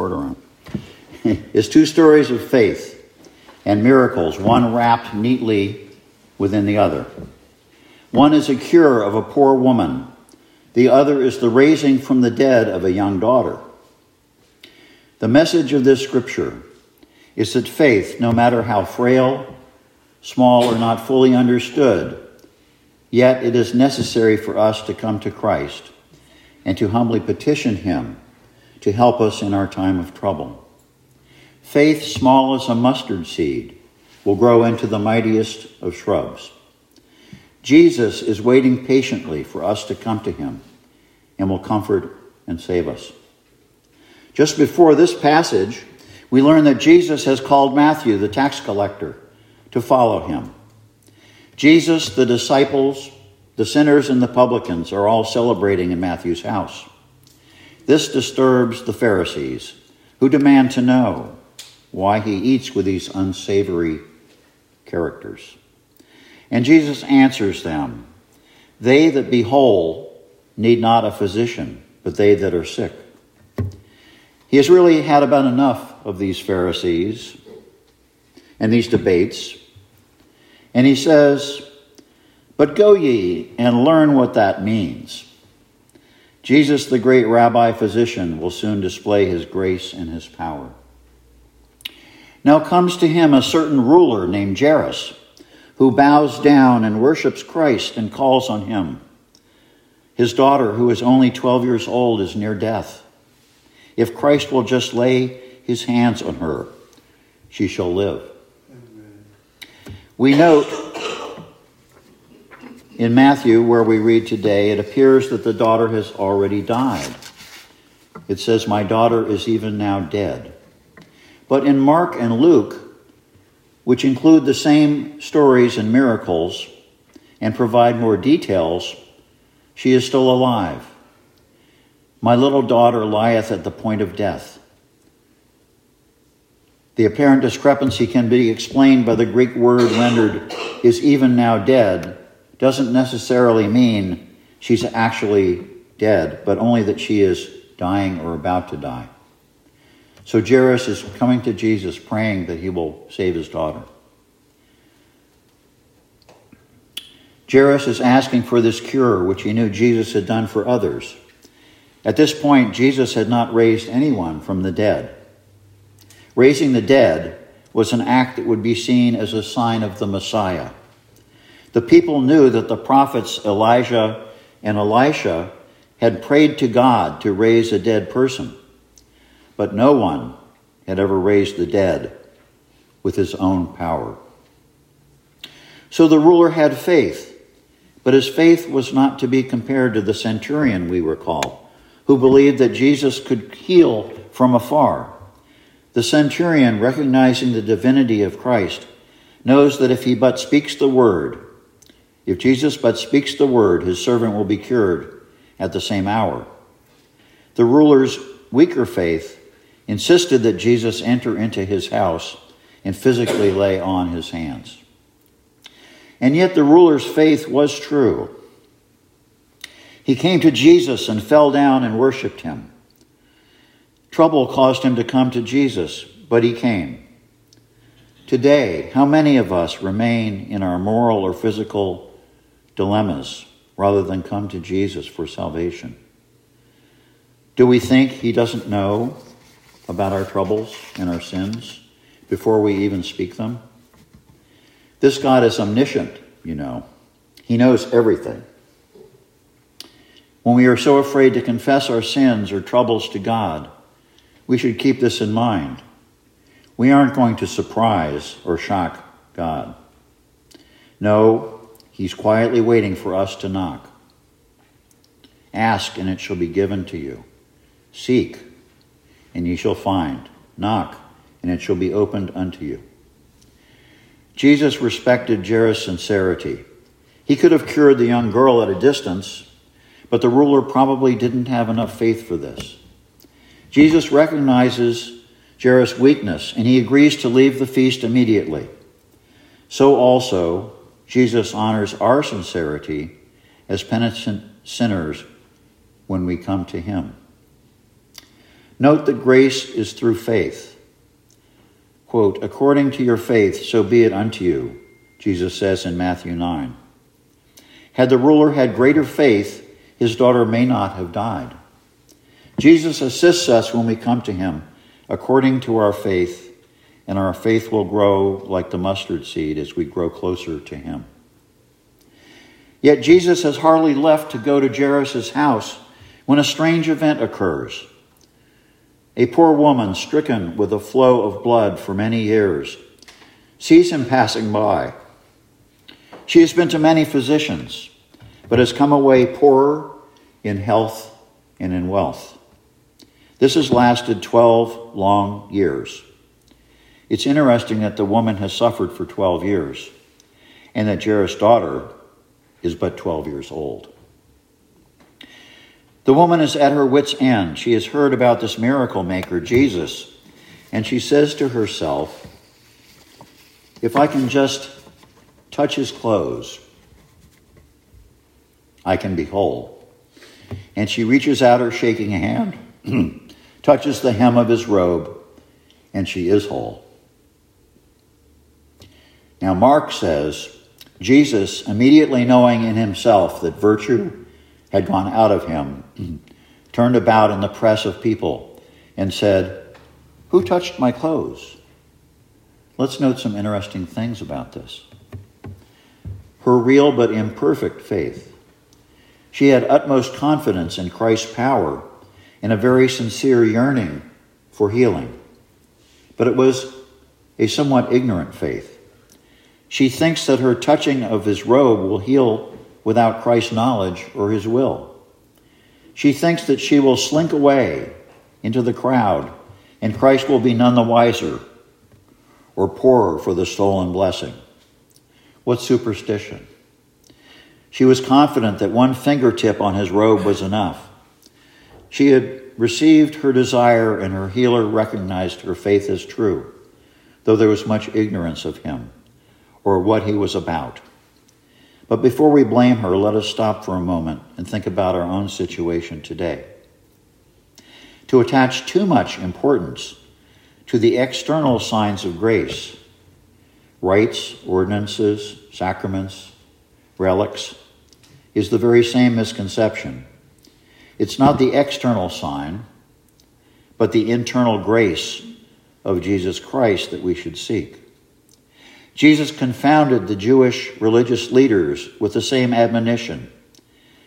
on, is two stories of faith and miracles, one wrapped neatly within the other. One is a cure of a poor woman, the other is the raising from the dead of a young daughter. The message of this scripture is that faith, no matter how frail, small, or not fully understood, yet it is necessary for us to come to Christ and to humbly petition Him to help us in our time of trouble. Faith, small as a mustard seed, will grow into the mightiest of shrubs. Jesus is waiting patiently for us to come to him and will comfort and save us. Just before this passage, we learn that Jesus has called Matthew, the tax collector, to follow him. Jesus, the disciples, the sinners, and the publicans are all celebrating in Matthew's house. This disturbs the Pharisees, who demand to know why he eats with these unsavory characters. And Jesus answers them They that be whole need not a physician, but they that are sick. He has really had about enough of these Pharisees and these debates. And he says, But go ye and learn what that means. Jesus, the great rabbi physician, will soon display his grace and his power. Now comes to him a certain ruler named Jairus, who bows down and worships Christ and calls on him. His daughter, who is only 12 years old, is near death. If Christ will just lay his hands on her, she shall live. Amen. We note in Matthew, where we read today, it appears that the daughter has already died. It says, My daughter is even now dead. But in Mark and Luke, which include the same stories and miracles and provide more details, she is still alive. My little daughter lieth at the point of death. The apparent discrepancy can be explained by the Greek word rendered is even now dead, doesn't necessarily mean she's actually dead, but only that she is dying or about to die. So Jairus is coming to Jesus praying that he will save his daughter. Jairus is asking for this cure, which he knew Jesus had done for others. At this point, Jesus had not raised anyone from the dead. Raising the dead was an act that would be seen as a sign of the Messiah. The people knew that the prophets Elijah and Elisha had prayed to God to raise a dead person, but no one had ever raised the dead with his own power. So the ruler had faith, but his faith was not to be compared to the centurion, we recall, who believed that Jesus could heal from afar. The centurion, recognizing the divinity of Christ, knows that if he but speaks the word, if Jesus but speaks the word, his servant will be cured at the same hour. The ruler's weaker faith insisted that Jesus enter into his house and physically lay on his hands. And yet the ruler's faith was true. He came to Jesus and fell down and worshiped him. Trouble caused him to come to Jesus, but he came. Today, how many of us remain in our moral or physical dilemmas rather than come to Jesus for salvation? Do we think he doesn't know about our troubles and our sins before we even speak them? This God is omniscient, you know. He knows everything. When we are so afraid to confess our sins or troubles to God, we should keep this in mind. We aren't going to surprise or shock God. No, He's quietly waiting for us to knock. Ask, and it shall be given to you. Seek, and ye shall find. Knock, and it shall be opened unto you. Jesus respected Jairus' sincerity. He could have cured the young girl at a distance, but the ruler probably didn't have enough faith for this. Jesus recognizes Jairus' weakness, and he agrees to leave the feast immediately. So also, Jesus honors our sincerity as penitent sinners when we come to him. Note that grace is through faith. Quote, according to your faith, so be it unto you, Jesus says in Matthew 9. Had the ruler had greater faith, his daughter may not have died. Jesus assists us when we come to him according to our faith, and our faith will grow like the mustard seed as we grow closer to him. Yet Jesus has hardly left to go to Jairus' house when a strange event occurs. A poor woman, stricken with a flow of blood for many years, sees him passing by. She has been to many physicians, but has come away poorer in health and in wealth. This has lasted 12 long years. It's interesting that the woman has suffered for 12 years and that Jairus' daughter is but 12 years old. The woman is at her wits' end. She has heard about this miracle maker, Jesus, and she says to herself, If I can just touch his clothes, I can be whole. And she reaches out her shaking hand, touches the hem of his robe, and she is whole. Now, Mark says, Jesus, immediately knowing in himself that virtue had gone out of him, turned about in the press of people and said, Who touched my clothes? Let's note some interesting things about this. Her real but imperfect faith. She had utmost confidence in Christ's power and a very sincere yearning for healing. But it was a somewhat ignorant faith. She thinks that her touching of his robe will heal without Christ's knowledge or his will. She thinks that she will slink away into the crowd and Christ will be none the wiser or poorer for the stolen blessing. What superstition! She was confident that one fingertip on his robe was enough. She had received her desire, and her healer recognized her faith as true, though there was much ignorance of him or what he was about. But before we blame her, let us stop for a moment and think about our own situation today. To attach too much importance to the external signs of grace, rites, ordinances, sacraments, relics, is the very same misconception. It's not the external sign, but the internal grace of Jesus Christ that we should seek. Jesus confounded the Jewish religious leaders with the same admonition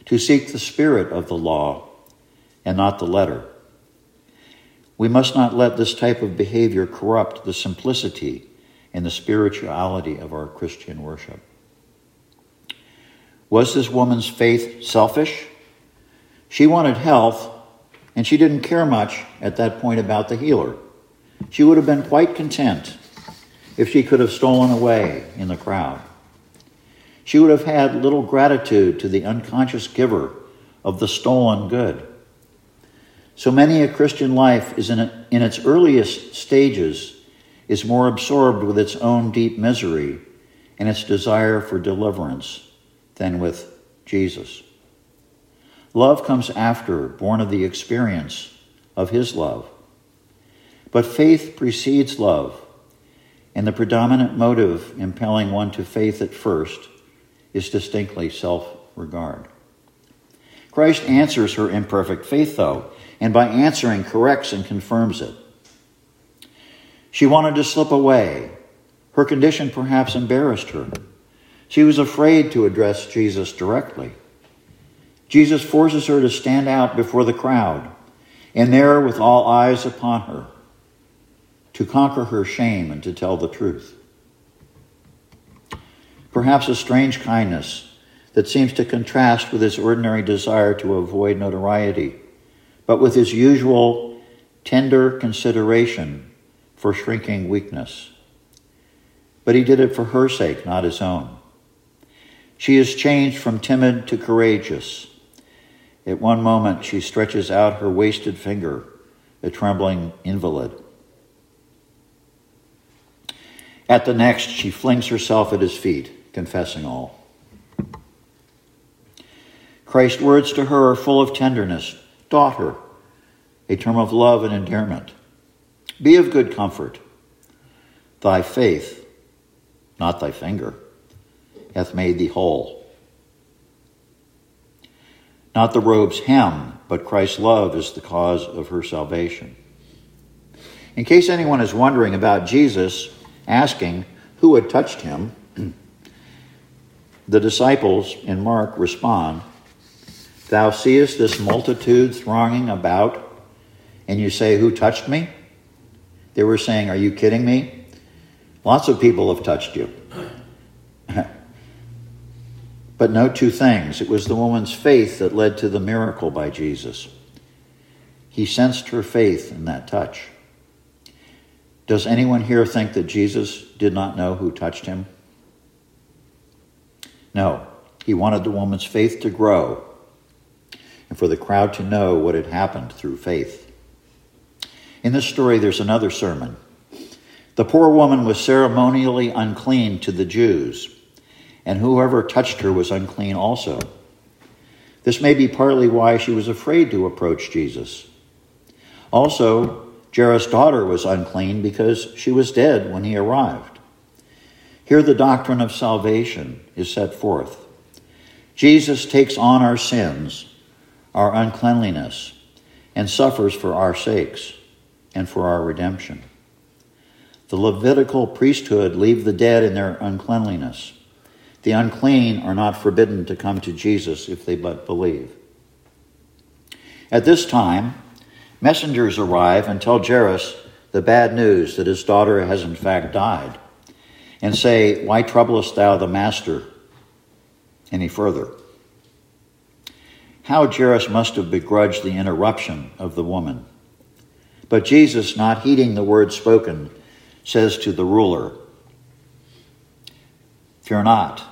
to seek the spirit of the law and not the letter. We must not let this type of behavior corrupt the simplicity and the spirituality of our Christian worship. Was this woman's faith selfish? She wanted health, and she didn't care much at that point about the healer. She would have been quite content if she could have stolen away in the crowd. She would have had little gratitude to the unconscious giver of the stolen good. So many a Christian life is in, a, in its earliest stages is more absorbed with its own deep misery and its desire for deliverance than with Jesus. Love comes after, born of the experience of his love. But faith precedes love and the predominant motive impelling one to faith at first is distinctly self regard. Christ answers her imperfect faith, though, and by answering, corrects and confirms it. She wanted to slip away. Her condition perhaps embarrassed her. She was afraid to address Jesus directly. Jesus forces her to stand out before the crowd, and there, with all eyes upon her, to conquer her shame and to tell the truth. Perhaps a strange kindness that seems to contrast with his ordinary desire to avoid notoriety, but with his usual tender consideration for shrinking weakness. But he did it for her sake, not his own. She is changed from timid to courageous. At one moment, she stretches out her wasted finger, a trembling invalid. At the next, she flings herself at his feet, confessing all. Christ's words to her are full of tenderness Daughter, a term of love and endearment. Be of good comfort. Thy faith, not thy finger, hath made thee whole. Not the robe's hem, but Christ's love is the cause of her salvation. In case anyone is wondering about Jesus asking who had touched him, the disciples in Mark respond, Thou seest this multitude thronging about, and you say, Who touched me? They were saying, Are you kidding me? Lots of people have touched you. but note two things. It was the woman's faith that led to the miracle by Jesus. He sensed her faith in that touch. Does anyone here think that Jesus did not know who touched him? No. He wanted the woman's faith to grow and for the crowd to know what had happened through faith. In this story, there's another sermon. The poor woman was ceremonially unclean to the Jews, and whoever touched her was unclean also. This may be partly why she was afraid to approach Jesus. Also, Jairus' daughter was unclean because she was dead when he arrived. Here, the doctrine of salvation is set forth. Jesus takes on our sins, our uncleanliness, and suffers for our sakes and for our redemption. The Levitical priesthood leave the dead in their uncleanliness. The unclean are not forbidden to come to Jesus if they but believe. At this time, Messengers arrive and tell Jairus the bad news that his daughter has in fact died, and say, Why troublest thou the master any further? How Jairus must have begrudged the interruption of the woman. But Jesus, not heeding the word spoken, says to the ruler, Fear not,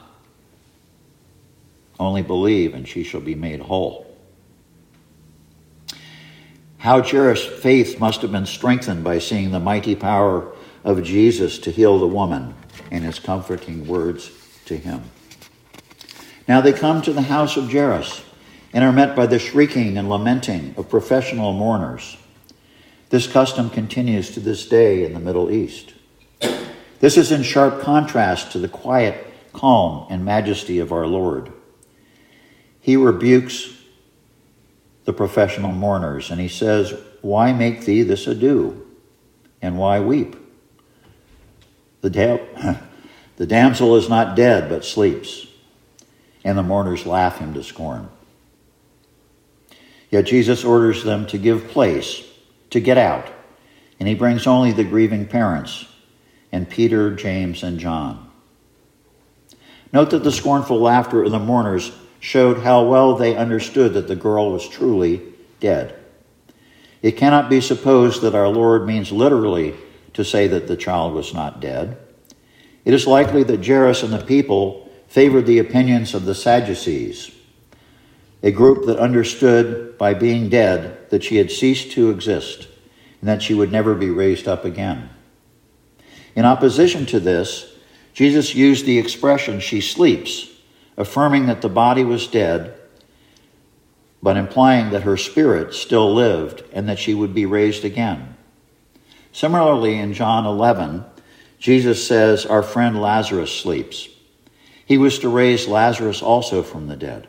only believe, and she shall be made whole. How Jairus' faith must have been strengthened by seeing the mighty power of Jesus to heal the woman and his comforting words to him. Now they come to the house of Jairus and are met by the shrieking and lamenting of professional mourners. This custom continues to this day in the Middle East. This is in sharp contrast to the quiet calm and majesty of our Lord. He rebukes the professional mourners, and he says, Why make thee this ado? And why weep? The, da- the damsel is not dead, but sleeps. And the mourners laugh him to scorn. Yet Jesus orders them to give place, to get out, and he brings only the grieving parents and Peter, James, and John. Note that the scornful laughter of the mourners showed how well they understood that the girl was truly dead. It cannot be supposed that our Lord means literally to say that the child was not dead. It is likely that Jairus and the people favored the opinions of the Sadducees, a group that understood by being dead that she had ceased to exist and that she would never be raised up again. In opposition to this, Jesus used the expression, she sleeps, affirming that the body was dead, but implying that her spirit still lived and that she would be raised again. Similarly, in John 11, Jesus says, Our friend Lazarus sleeps. He was to raise Lazarus also from the dead.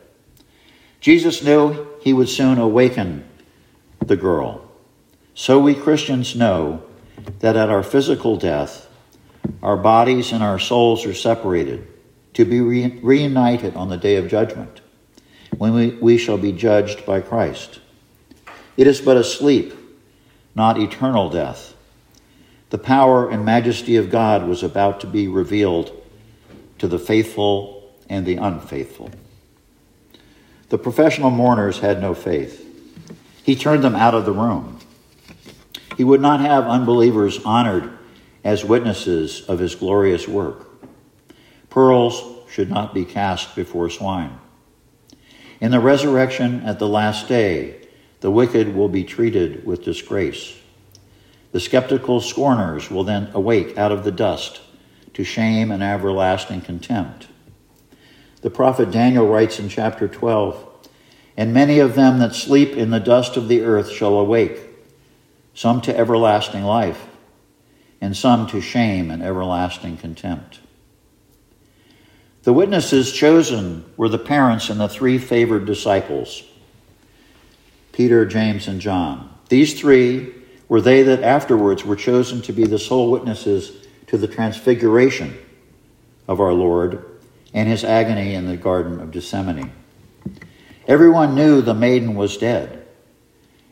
Jesus knew he would soon awaken the girl. So we Christians know that at our physical death, our bodies and our souls are separated to be re- reunited on the day of judgment, when we, we shall be judged by Christ. It is but a sleep, not eternal death. The power and majesty of God was about to be revealed to the faithful and the unfaithful. The professional mourners had no faith. He turned them out of the room. He would not have unbelievers honored as witnesses of his glorious work. Pearls should not be cast before swine. In the resurrection at the last day, the wicked will be treated with disgrace. The skeptical scorners will then awake out of the dust to shame and everlasting contempt. The prophet Daniel writes in chapter 12 And many of them that sleep in the dust of the earth shall awake, some to everlasting life, and some to shame and everlasting contempt. The witnesses chosen were the parents and the three favored disciples Peter, James, and John. These three were they that afterwards were chosen to be the sole witnesses to the transfiguration of our Lord and his agony in the Garden of Gethsemane. Everyone knew the maiden was dead.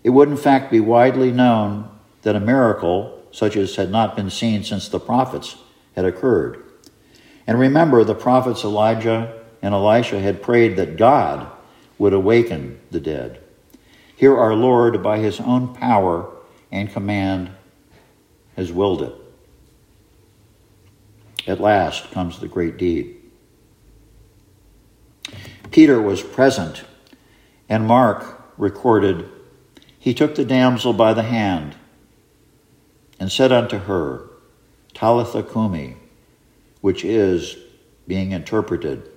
It would, in fact, be widely known that a miracle, such as had not been seen since the prophets, had occurred. And remember, the prophets Elijah and Elisha had prayed that God would awaken the dead. Here, our Lord, by his own power and command, has willed it. At last comes the great deed. Peter was present, and Mark recorded, He took the damsel by the hand and said unto her, Talitha cumi, which is, being interpreted,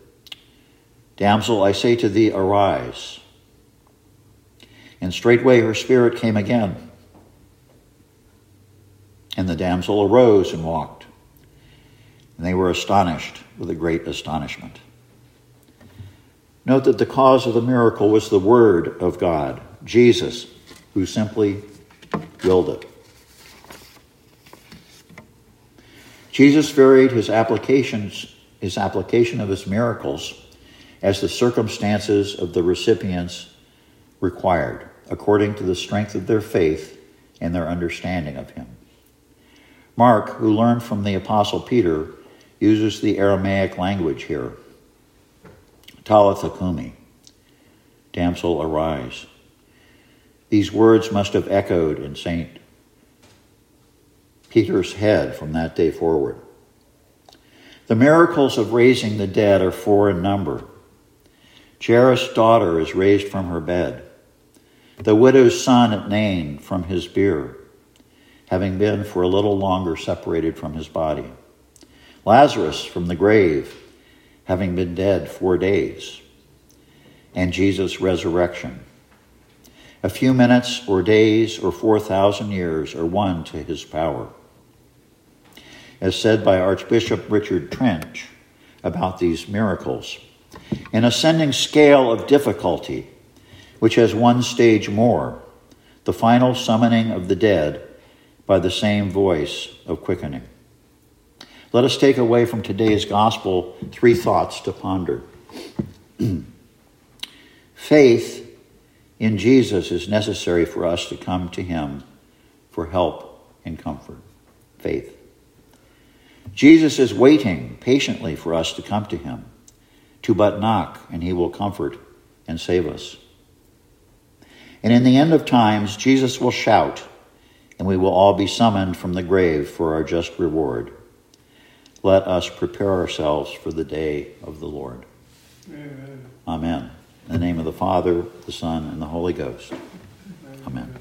Damsel, I say to thee, arise. And straightway her spirit came again. And the damsel arose and walked. And they were astonished with a great astonishment. Note that the cause of the miracle was the Word of God, Jesus, who simply willed it. Jesus varied his applications, his application of his miracles as the circumstances of the recipients required, according to the strength of their faith and their understanding of him. Mark, who learned from the Apostle Peter, uses the Aramaic language here. Talitha cumi, damsel arise. These words must have echoed in St. Peter's head from that day forward. The miracles of raising the dead are four in number. Jairus' daughter is raised from her bed. The widow's son at Nain from his bier, having been for a little longer separated from his body. Lazarus from the grave, having been dead four days, and Jesus' resurrection. A few minutes or days or 4,000 years are one to his power. As said by Archbishop Richard Trench about these miracles, an ascending scale of difficulty, which has one stage more the final summoning of the dead by the same voice of quickening. Let us take away from today's gospel three thoughts to ponder. Faith in Jesus is necessary for us to come to him for help and comfort. Faith. Jesus is waiting patiently for us to come to him, to but knock, and he will comfort and save us. And in the end of times, Jesus will shout, and we will all be summoned from the grave for our just reward let us prepare ourselves for the day of the Lord. Amen. Amen. In the name of the Father, the Son, and the Holy Ghost. Amen.